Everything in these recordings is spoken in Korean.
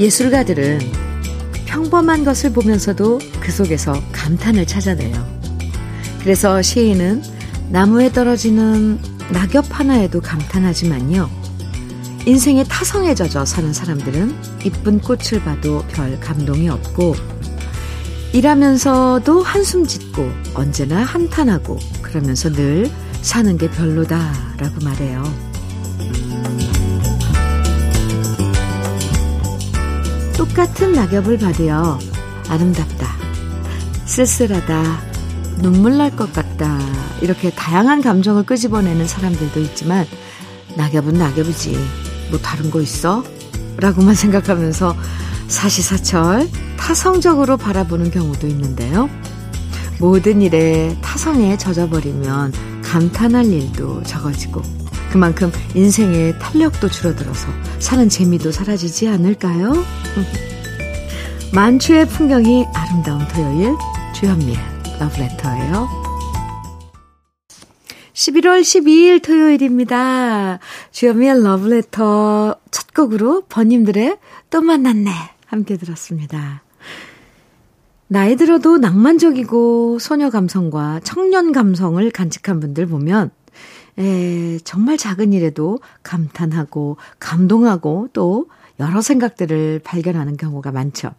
예술가들은 평범한 것을 보면서도 그 속에서 감탄을 찾아내요. 그래서 시인은 나무에 떨어지는 낙엽 하나에도 감탄하지만요. 인생의 타성에 젖어 사는 사람들은 이쁜 꽃을 봐도 별 감동이 없고 일하면서도 한숨 짓고 언제나 한탄하고 그러면서 늘 사는 게 별로다라고 말해요. 똑같은 낙엽을 받으여 아름답다, 쓸쓸하다, 눈물 날 것 같다 이렇게 다양한 감정을 끄집어내는 사람들도 있지만 낙엽은 낙엽이지 뭐 다른 거 있어? 라고만 생각하면서 사시사철 타성적으로 바라보는 경우도 있는데요. 모든 일에 타성에 젖어버리면 감탄할 일도 적어지고 그만큼 인생의 탄력도 줄어들어서 사는 재미도 사라지지 않을까요? 만추의 풍경이 아름다운 토요일 주현미의 러브레터예요. 11월 12일 토요일입니다. 주현미의 러브레터 첫 곡으로 번님들의 또 만났네 함께 들었습니다. 나이 들어도 낭만적이고 소녀 감성과 청년 감성을 간직한 분들 보면 에, 정말 작은 일에도 감탄하고 감동하고 또 여러 생각들을 발견하는 경우가 많죠.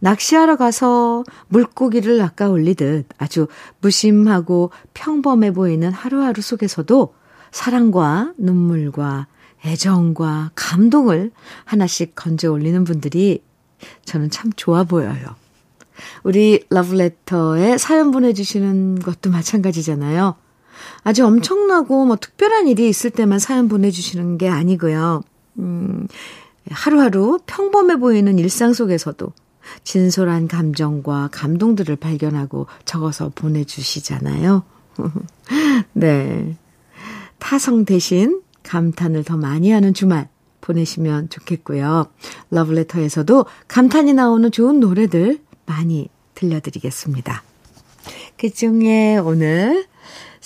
낚시하러 가서 물고기를 낚아 올리듯 아주 무심하고 평범해 보이는 하루하루 속에서도 사랑과 눈물과 애정과 감동을 하나씩 건져 올리는 분들이 저는 참 좋아 보여요. 우리 러브레터에 사연 보내주시는 것도 마찬가지잖아요. 아주 엄청나고 뭐 특별한 일이 있을 때만 사연 보내주시는 게 아니고요. 음, 하루하루 평범해 보이는 일상 속에서도 진솔한 감정과 감동들을 발견하고 적어서 보내주시잖아요. 네. 타성 대신 감탄을 더 많이 하는 주말 보내시면 좋겠고요. 러브레터에서도 감탄이 나오는 좋은 노래들 많이 들려드리겠습니다. 그 중에 오늘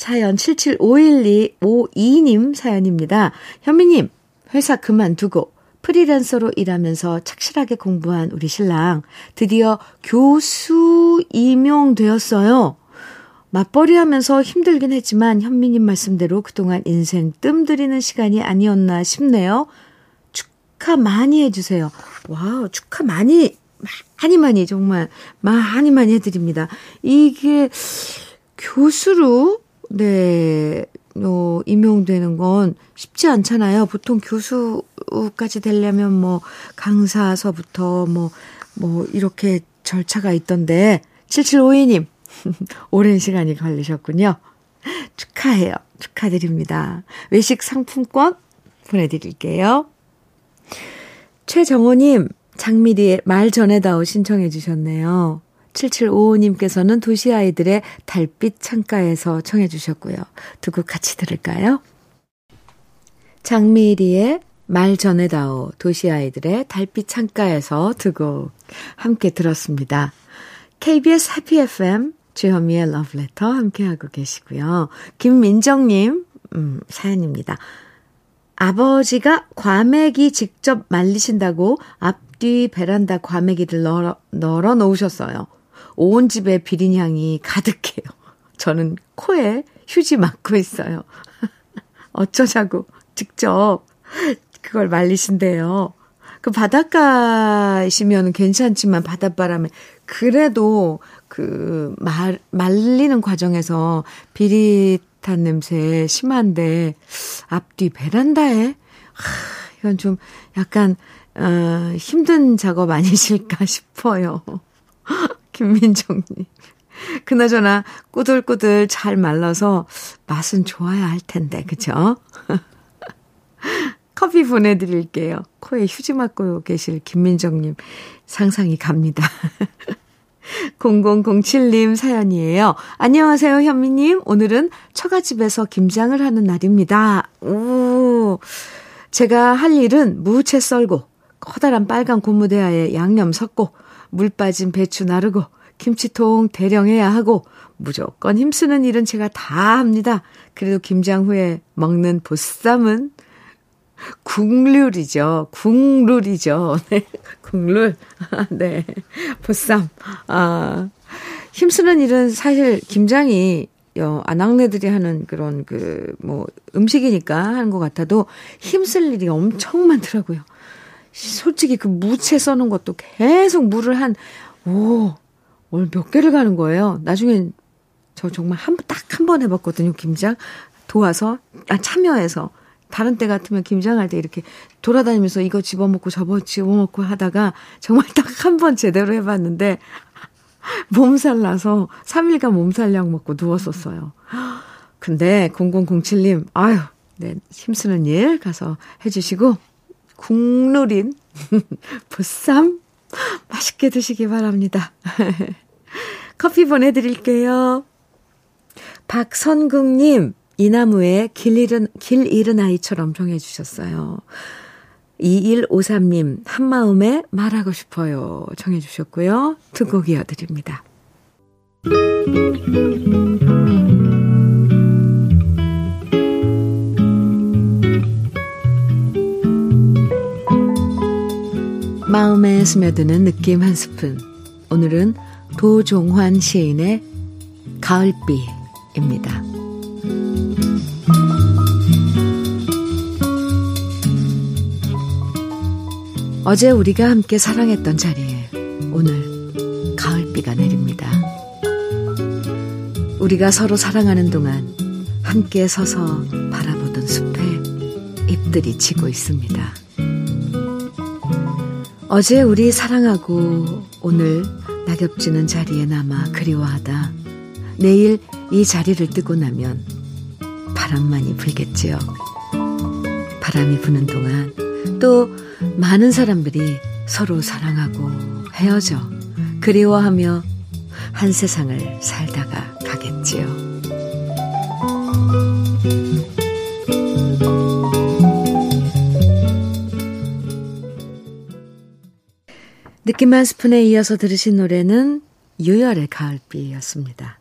사연 775152님 사연입니다. 현미님, 회사 그만두고 프리랜서로 일하면서 착실하게 공부한 우리 신랑 드디어 교수 임용되었어요. 맞벌이 하면서 힘들긴 했지만 현미님 말씀대로 그동안 인생 뜸 들이는 시간이 아니었나 싶네요. 축하 많이 해주세요. 와우, 축하 많이, 많이 많이 정말 많이 많이 해드립니다. 이게 교수로, 네, 어, 임용되는 건 쉽지 않잖아요. 보통 교수까지 되려면 뭐 강사서부터 뭐, 뭐 이렇게 절차가 있던데 7752님 오랜 시간이 걸리셨군요. 축하해요. 축하드립니다. 외식 상품권 보내드릴게요. 최정호님, 장미리의 말 전에다오 신청해 주셨네요. 7755님께서는 도시 아이들의 달빛 창가에서 청해 주셨고요. 두 곡 같이 들을까요? 장미리의 말 전에다오, 도시 아이들의 달빛 창가에서 두 곡 함께 들었습니다. KBS 해피 FM 주현미의 러브레터 함께하고 계시고요. 김민정님 음, 사연입니다. 아버지가 과메기 직접 말리신다고 앞뒤 베란다 과메기를 널어, 널어 놓으셨어요. 온 집에 비린 향이 가득해요. 저는 코에 휴지 맞고 있어요. 어쩌자고 직접 그걸 말리신대요. 그 바닷가이시면 괜찮지만 바닷바람에 그래도 그 말, 말리는 과정에서 비릿한 냄새 심한데 앞뒤 베란다에 하, 이건 좀 약간 어, 힘든 작업 아니실까 싶어요. 김민정님. 그나저나 꾸들꾸들 잘 말라서 맛은 좋아야 할 텐데, 그죠? 커피 보내드릴게요. 코에 휴지 맞고 계실 김민정님 상상이 갑니다. 0007님 사연이에요. 안녕하세요, 현미님. 오늘은 처갓집에서 김장을 하는 날입니다. 오, 제가 할 일은 무채 썰고, 커다란 빨간 고무대야에 양념 섞고, 물 빠진 배추 나르고, 김치통 대령해야 하고, 무조건 힘쓰는 일은 제가 다 합니다. 그래도 김장 후에 먹는 보쌈은 국룰이죠. 국룰이죠. 네. 국룰. 네. 보쌈. 아. 힘쓰는 일은 사실 김장이 어, 아낙네들이 하는 그런 그, 뭐, 음식이니까 하는 것 같아도 힘쓸 일이 엄청 많더라고요. 솔직히 그 무채 써는 것도 계속 물을 한, 오, 오늘 몇 개를 가는 거예요. 나중엔 저 정말 한, 딱 한 번 해봤거든요, 김장. 도와서, 아, 참여해서. 다른 때 같으면 김장할 때 이렇게 돌아다니면서 이거 집어먹고 저거 집어먹고 하다가 정말 딱 한 번 제대로 해봤는데 몸살 나서 3일간 몸살약 먹고 누웠었어요. 근데 0007님, 아유, 네, 힘쓰는 일 가서 해주시고, 국룰인 보쌈 맛있게 드시기 바랍니다. 커피 보내드릴게요. 박선국님, 이나무에 길 잃은, 길 잃은 아이처럼 정해주셨어요. 2153님, 한마음에 말하고 싶어요. 정해주셨고요. 두 곡 이어드립니다. 마음에 스며드는 느낌 한 스푼. 오늘은 도종환 시인의 가을비입니다. 어제 우리가 함께 사랑했던 자리에 오늘 가을비가 내립니다. 우리가 서로 사랑하는 동안 함께 서서 바라보던 숲에 잎들이 지고 있습니다. 어제 우리 사랑하고 오늘 낙엽지는 자리에 남아 그리워하다. 내일 이 자리를 뜨고 나면 바람만이 불겠지요. 바람이 부는 동안 또 많은 사람들이 서로 사랑하고 헤어져 그리워하며 한 세상을 살다가 가겠지요. 느낌 한 스푼에 이어서 들으신 노래는 유열의 가을비였습니다.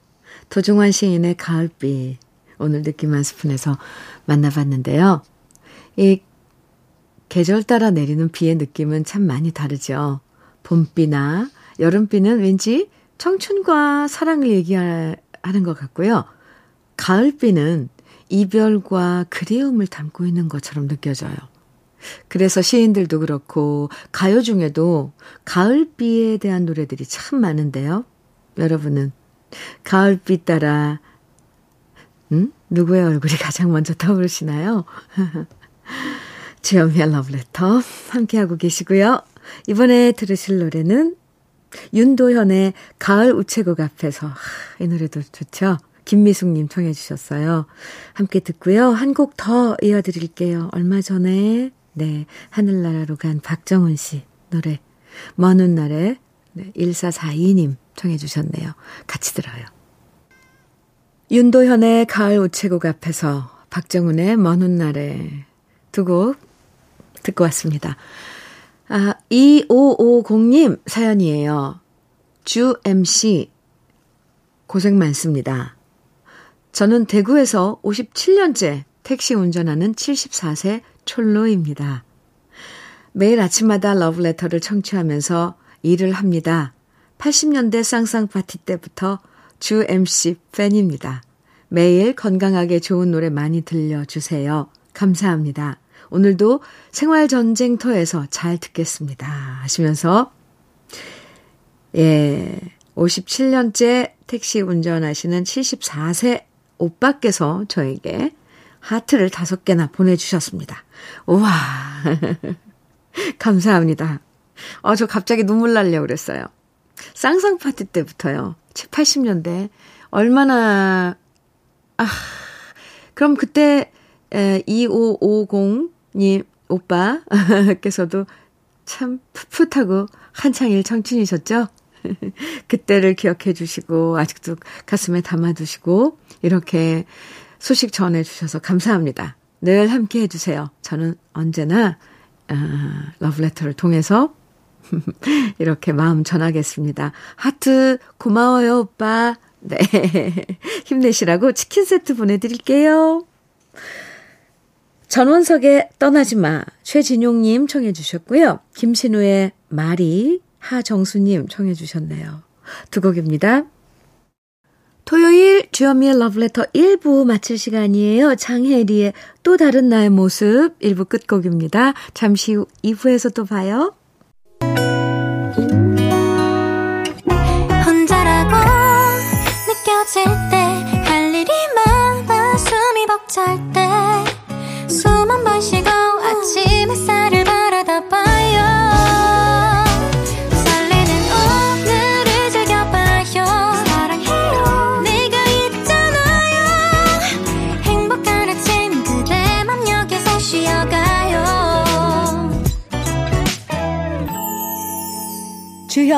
도종환 시인의 가을비 오늘 느낌 한 스푼에서 만나봤는데요. 이 계절 따라 내리는 비의 느낌은 참 많이 다르죠. 봄비나 여름비는 왠지 청춘과 사랑을 얘기하는 것 같고요. 가을비는 이별과 그리움을 담고 있는 것처럼 느껴져요. 그래서 시인들도 그렇고 가요 중에도 가을비에 대한 노래들이 참 많은데요. 여러분은 가을비 따라 음? 누구의 얼굴이 가장 먼저 떠오르시나요? 주현미의 러브레터 함께하고 계시고요. 이번에 들으실 노래는 윤도현의 가을 우체국 앞에서 이 노래도 좋죠. 김미숙님 청해 주셨어요. 함께 듣고요. 한 곡 더 이어드릴게요. 얼마 전에 네 하늘나라로 간 박정훈 씨 노래 먼 훗날에 네, 1442님 청해 주셨네요. 같이 들어요. 윤도현의 가을 우체국 앞에서 박정훈의 먼 훗날에 두 곡 듣고 왔습니다. 아, 2550님 사연이에요. 주 MC 고생 많습니다. 저는 대구에서 57년째 택시 운전하는 74세 촐로입니다. 매일 아침마다 러브레터를 청취하면서 일을 합니다. 80년대 쌍쌍 파티 때부터 주 MC 팬입니다. 매일 건강하게 좋은 노래 많이 들려주세요. 감사합니다. 오늘도 생활전쟁터에서 잘 듣겠습니다. 하시면서, 예, 57년째 택시 운전하시는 74세 오빠께서 저에게 하트를 다섯 개나 보내주셨습니다. 우와. 감사합니다. 어, 저 갑자기 눈물 날려고 그랬어요. 쌍쌍 파티 때부터요. 80년대. 얼마나, 아, 그럼 그때, 에, 2550 님, 오빠께서도 참 풋풋하고 한창일 청춘이셨죠? 그때를 기억해 주시고, 아직도 가슴에 담아 두시고, 이렇게 소식 전해주셔서 감사합니다. 늘 함께 해주세요. 저는 언제나, 아, 러브레터를 통해서 이렇게 마음 전하겠습니다. 하트, 고마워요, 오빠. 네. 힘내시라고 치킨 세트 보내드릴게요. 전원석의 떠나지 마. 최진용님 청해 주셨고요. 김신우의 말이 하정수님 청해 주셨네요. 두 곡입니다. 토요일 주현미의 러브레터 1부 마칠 시간이에요. 장혜리의 또 다른 나의 모습 1부 끝곡입니다. 잠시 후 2부에서 또 봐요. 혼자라고 느껴질 때 할 일이 많아 숨이 벅찰 때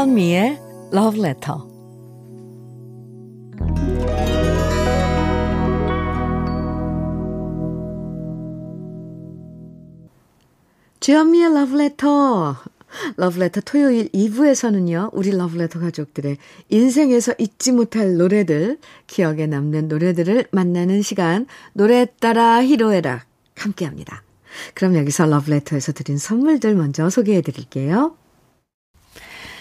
주현미의 Love Letter 주현미의 러브레터. 러브레터 토요일 2부에서는요, 우리 러브레터 가족들의 인생에서 잊지 못할 노래들, 기억에 남는 노래들을 만나는 시간, 노래 따라 히로에락 함께 합니다. 그럼 여기서 러브레터에서 드린 선물들 먼저 소개해 드릴게요.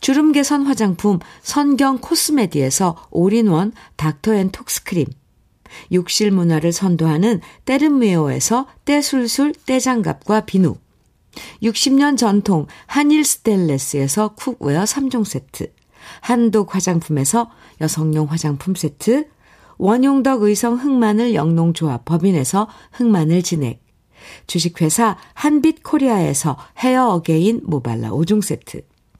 주름 개선 화장품 선경 코스메디에서 올인원 닥터앤톡스크림, 욕실 문화를 선도하는 때르메오에서 때술술 때장갑과 비누. 60년 전통 한일 스텐레스에서 cookware 3종 세트. 한독 화장품에서 여성용 화장품 세트. 원용덕 의성 흑마늘 영농조합 법인에서 흑마늘 진액. 주식회사 한빛코리아에서 헤어 어게인 모발라 5종 세트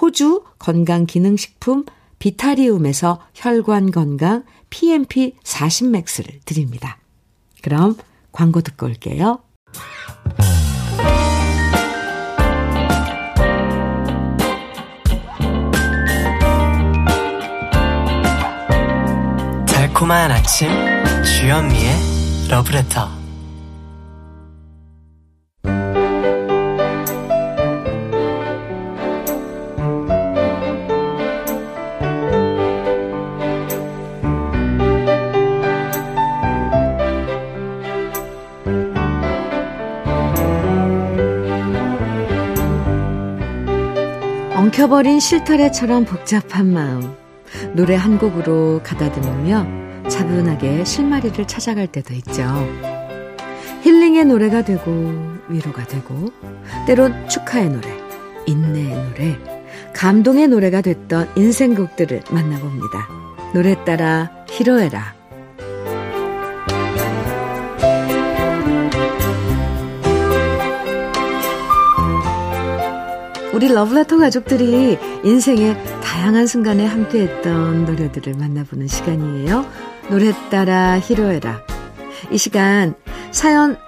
호주 건강기능식품 비타리움에서 혈관건강 PMP 40 맥스를 드립니다. 그럼 광고 듣고 올게요. 달콤한 아침 주현미의 러브레터 엉켜버린 실타래처럼 복잡한 마음. 노래 한 곡으로 가다듬으며 차분하게 실마리를 찾아갈 때도 있죠. 힐링의 노래가 되고, 위로가 되고, 때론 축하의 노래, 인내의 노래, 감동의 노래가 됐던 인생곡들을 만나봅니다. 노래 따라 히로에라. 우리 러브레터 가족들이 인생의 다양한 순간에 함께했던 노래들을 만나보는 시간이에요. 노래 따라 히로에라. 이 시간 사연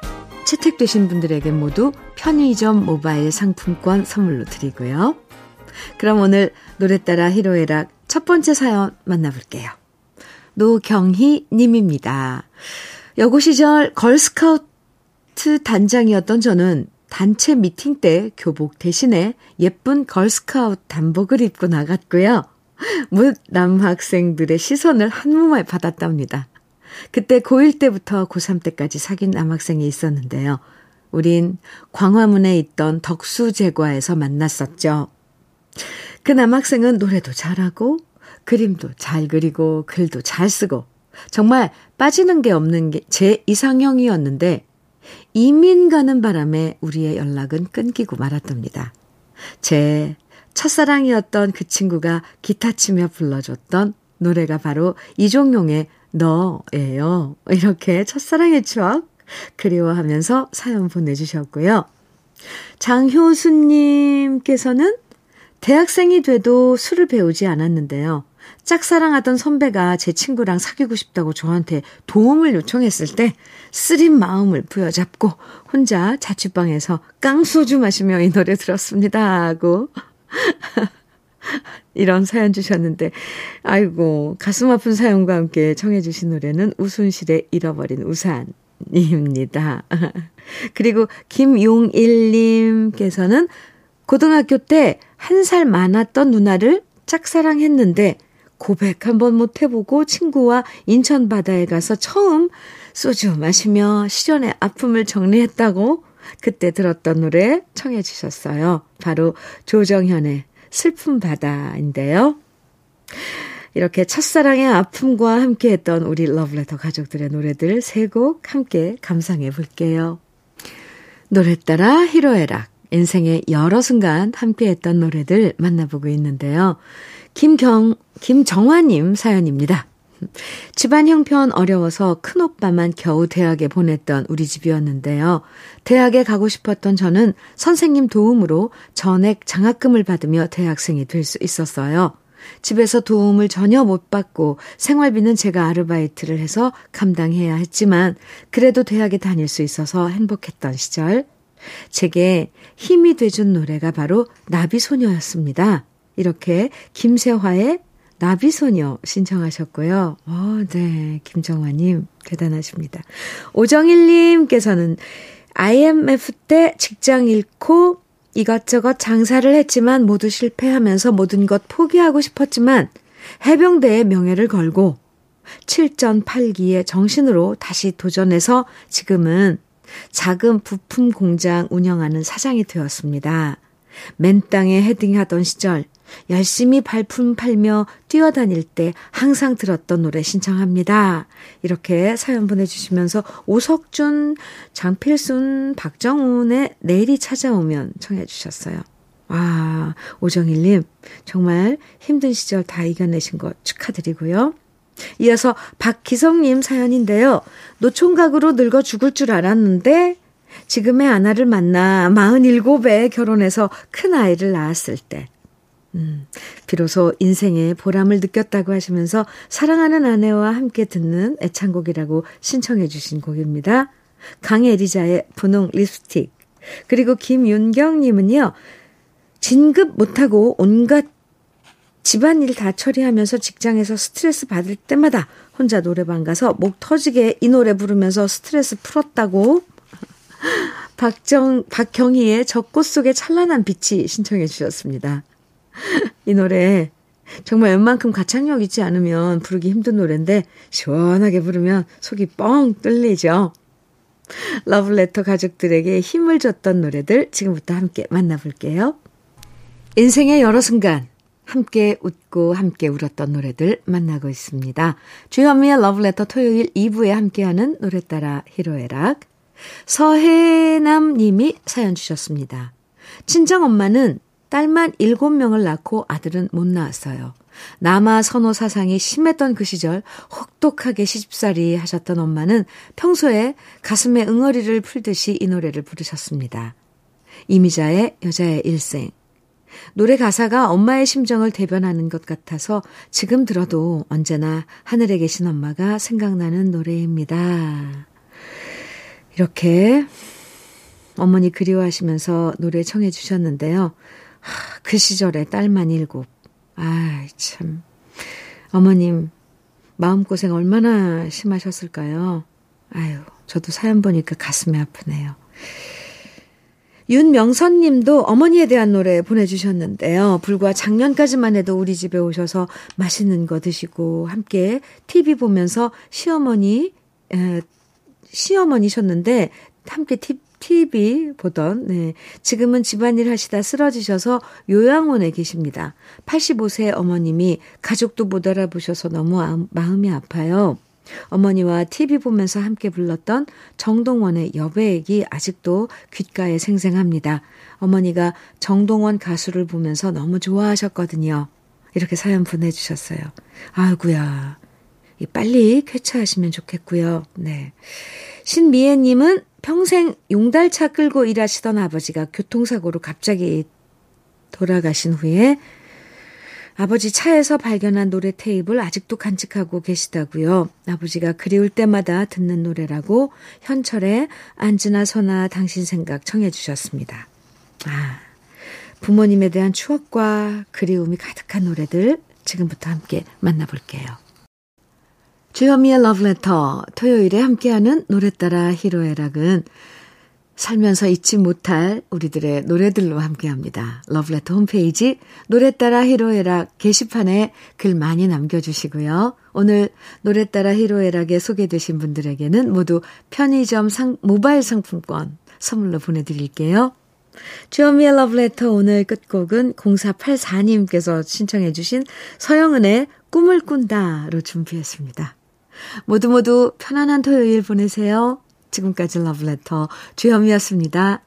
채택되신 분들에게 모두 편의점 모바일 상품권 선물로 드리고요. 그럼 오늘 노래 따라 히로에락 첫 번째 사연 만나볼게요. 노경희 님입니다. 여고 시절 걸스카우트 단장이었던 저는 단체 미팅 때 교복 대신에 예쁜 걸스카우트 단복을 입고 나갔고요. 묻 남학생들의 시선을 한 몸에 받았답니다. 그때 고1 때부터 고3 때까지 사귄 남학생이 있었는데요. 우린 광화문에 있던 덕수제과에서 만났었죠. 그 남학생은 노래도 잘하고 그림도 잘 그리고 글도 잘 쓰고 정말 빠지는 게 없는 게 제 이상형이었는데 이민 가는 바람에 우리의 연락은 끊기고 말았답니다. 제 첫사랑이었던 그 친구가 기타 치며 불러줬던 노래가 바로 이종용의 너예요. 이렇게 첫사랑의 추억 그리워하면서 사연 보내주셨고요. 장효수님께서는 대학생이 돼도 술을 배우지 않았는데요. 짝사랑하던 선배가 제 친구랑 사귀고 싶다고 저한테 도움을 요청했을 때 쓰린 마음을 부여잡고 혼자 자취방에서 깡소주 마시며 이 노래 들었습니다. 하고 이런 사연 주셨는데 아이고 가슴 아픈 사연과 함께 청해 주신 노래는 우순실의 잃어버린 우산 입니다. 그리고 김용일 님께서는 고등학교 때 한 살 많았던 누나를 짝사랑했는데 고백 한번 못 해보고 친구와 인천 바다에 가서 처음 소주 마시며 시련의 아픔을 정리했다고 그때 들었던 노래 청해 주셨어요. 바로 조정현의 슬픈 바다인데요. 이렇게 첫사랑의 아픔과 함께 했던 우리 러브레터 가족들의 노래들 세 곡 함께 감상해 볼게요. 노래 따라 히로에락, 인생의 여러 순간 함께 했던 노래들 만나보고 있는데요. 김경, 김정화님 사연입니다. 집안 형편 어려워서 큰오빠만 겨우 대학에 보냈던 우리 집이었는데요. 대학에 가고 싶었던 저는 선생님 도움으로 전액 장학금을 받으며 대학생이 될 수 있었어요. 집에서 도움을 전혀 못 받고 생활비는 제가 아르바이트를 해서 감당해야 했지만 그래도 대학에 다닐 수 있어서 행복했던 시절. 제게 힘이 돼준 노래가 바로 나비소녀였습니다. 이렇게 김세화의 나비소녀 신청하셨고요. 어, 네. 김정화님, 대단하십니다. 오정일님께서는 IMF 때 직장 잃고 이것저것 장사를 했지만 모두 실패하면서 모든 것 포기하고 싶었지만 해병대의 명예를 걸고 7전 8기의 정신으로 다시 도전해서 지금은 작은 부품 공장 운영하는 사장이 되었습니다. 맨 땅에 헤딩하던 시절 열심히 발품 팔며 뛰어다닐 때 항상 들었던 노래 신청합니다. 이렇게 사연 보내주시면서 오석준, 장필순, 박정훈의 내일이 찾아오면 청해주셨어요. 와, 오정일님, 정말 힘든 시절 다 이겨내신 거 축하드리고요. 이어서 박기성님 사연인데요. 노총각으로 늙어 죽을 줄 알았는데, 지금의 아나를 만나 47에 결혼해서 큰 아이를 낳았을 때, 음, 비로소 인생의 보람을 느꼈다고 하시면서 사랑하는 아내와 함께 듣는 애창곡이라고 신청해 주신 곡입니다. 강에리자의 분홍 립스틱. 그리고 김윤경님은요, 진급 못하고 온갖 집안일 다 처리하면서 직장에서 스트레스 받을 때마다 혼자 노래방 가서 목 터지게 이 노래 부르면서 스트레스 풀었다고 박정, 박경희의 적꽃 속의 찬란한 빛이 신청해 주셨습니다. 이 노래 정말 웬만큼 가창력 있지 않으면 부르기 힘든 노래인데 시원하게 부르면 속이 뻥 뚫리죠. 러블레터 가족들에게 힘을 줬던 노래들 지금부터 함께 만나볼게요. 인생의 여러 순간 함께 웃고 함께 울었던 노래들 만나고 있습니다. 주현미의 러블레터 토요일 2부에 함께하는 노래 따라 히로에락 서해남 님이 사연 주셨습니다. 친정 엄마는 딸만 7명을 낳고 아들은 못 낳았어요. 남아 선호 사상이 심했던 그 시절 혹독하게 시집살이 하셨던 엄마는 평소에 가슴에 응어리를 풀듯이 이 노래를 부르셨습니다. 이미자의 여자의 일생. 노래 가사가 엄마의 심정을 대변하는 것 같아서 지금 들어도 언제나 하늘에 계신 엄마가 생각나는 노래입니다. 이렇게 어머니 그리워하시면서 노래 청해 주셨는데요. 그 시절에 딸만 일곱. 아, 참. 어머님, 마음고생 얼마나 심하셨을까요? 아유, 저도 사연 보니까 가슴이 아프네요. 윤명선 님도 어머니에 대한 노래 보내주셨는데요. 불과 작년까지만 해도 우리 집에 오셔서 맛있는 거 드시고 함께 TV 보면서 시어머니, 에, 시어머니셨는데 함께 티, TV 보던, 네. 지금은 집안일 하시다 쓰러지셔서 요양원에 계십니다. 85세 어머님이 가족도 못 알아보셔서 너무 마음이 아파요. 어머니와 TV 보면서 함께 불렀던 정동원의 여배액이 아직도 귓가에 생생합니다. 어머니가 정동원 가수를 보면서 너무 좋아하셨거든요. 이렇게 사연 보내주셨어요. 아이구야. 빨리 쾌차하시면 좋겠고요. 네. 신미애님은 평생 용달차 끌고 일하시던 아버지가 교통사고로 갑자기 돌아가신 후에 아버지 차에서 발견한 노래 테이프를 아직도 간직하고 계시다고요. 아버지가 그리울 때마다 듣는 노래라고 현철의 안즈나 서나 당신 생각 청해 주셨습니다. 아, 부모님에 대한 추억과 그리움이 가득한 노래들 지금부터 함께 만나볼게요. 주현미의 러브레터 토요일에 함께하는 노래 따라 히로애락은 살면서 잊지 못할 우리들의 노래들로 함께합니다. 러브레터 홈페이지 노래 따라 히로애락 게시판에 글 많이 남겨주시고요. 오늘 노래 따라 히로애락에 소개되신 분들에게는 모두 편의점 상, 모바일 상품권 선물로 보내드릴게요. 주현미의 러브레터 오늘 끝곡은 0484님께서 신청해 주신 서영은의 꿈을 꾼다로 준비했습니다. 모두 모두 편안한 토요일 보내세요. 지금까지 러브레터 주현미였습니다.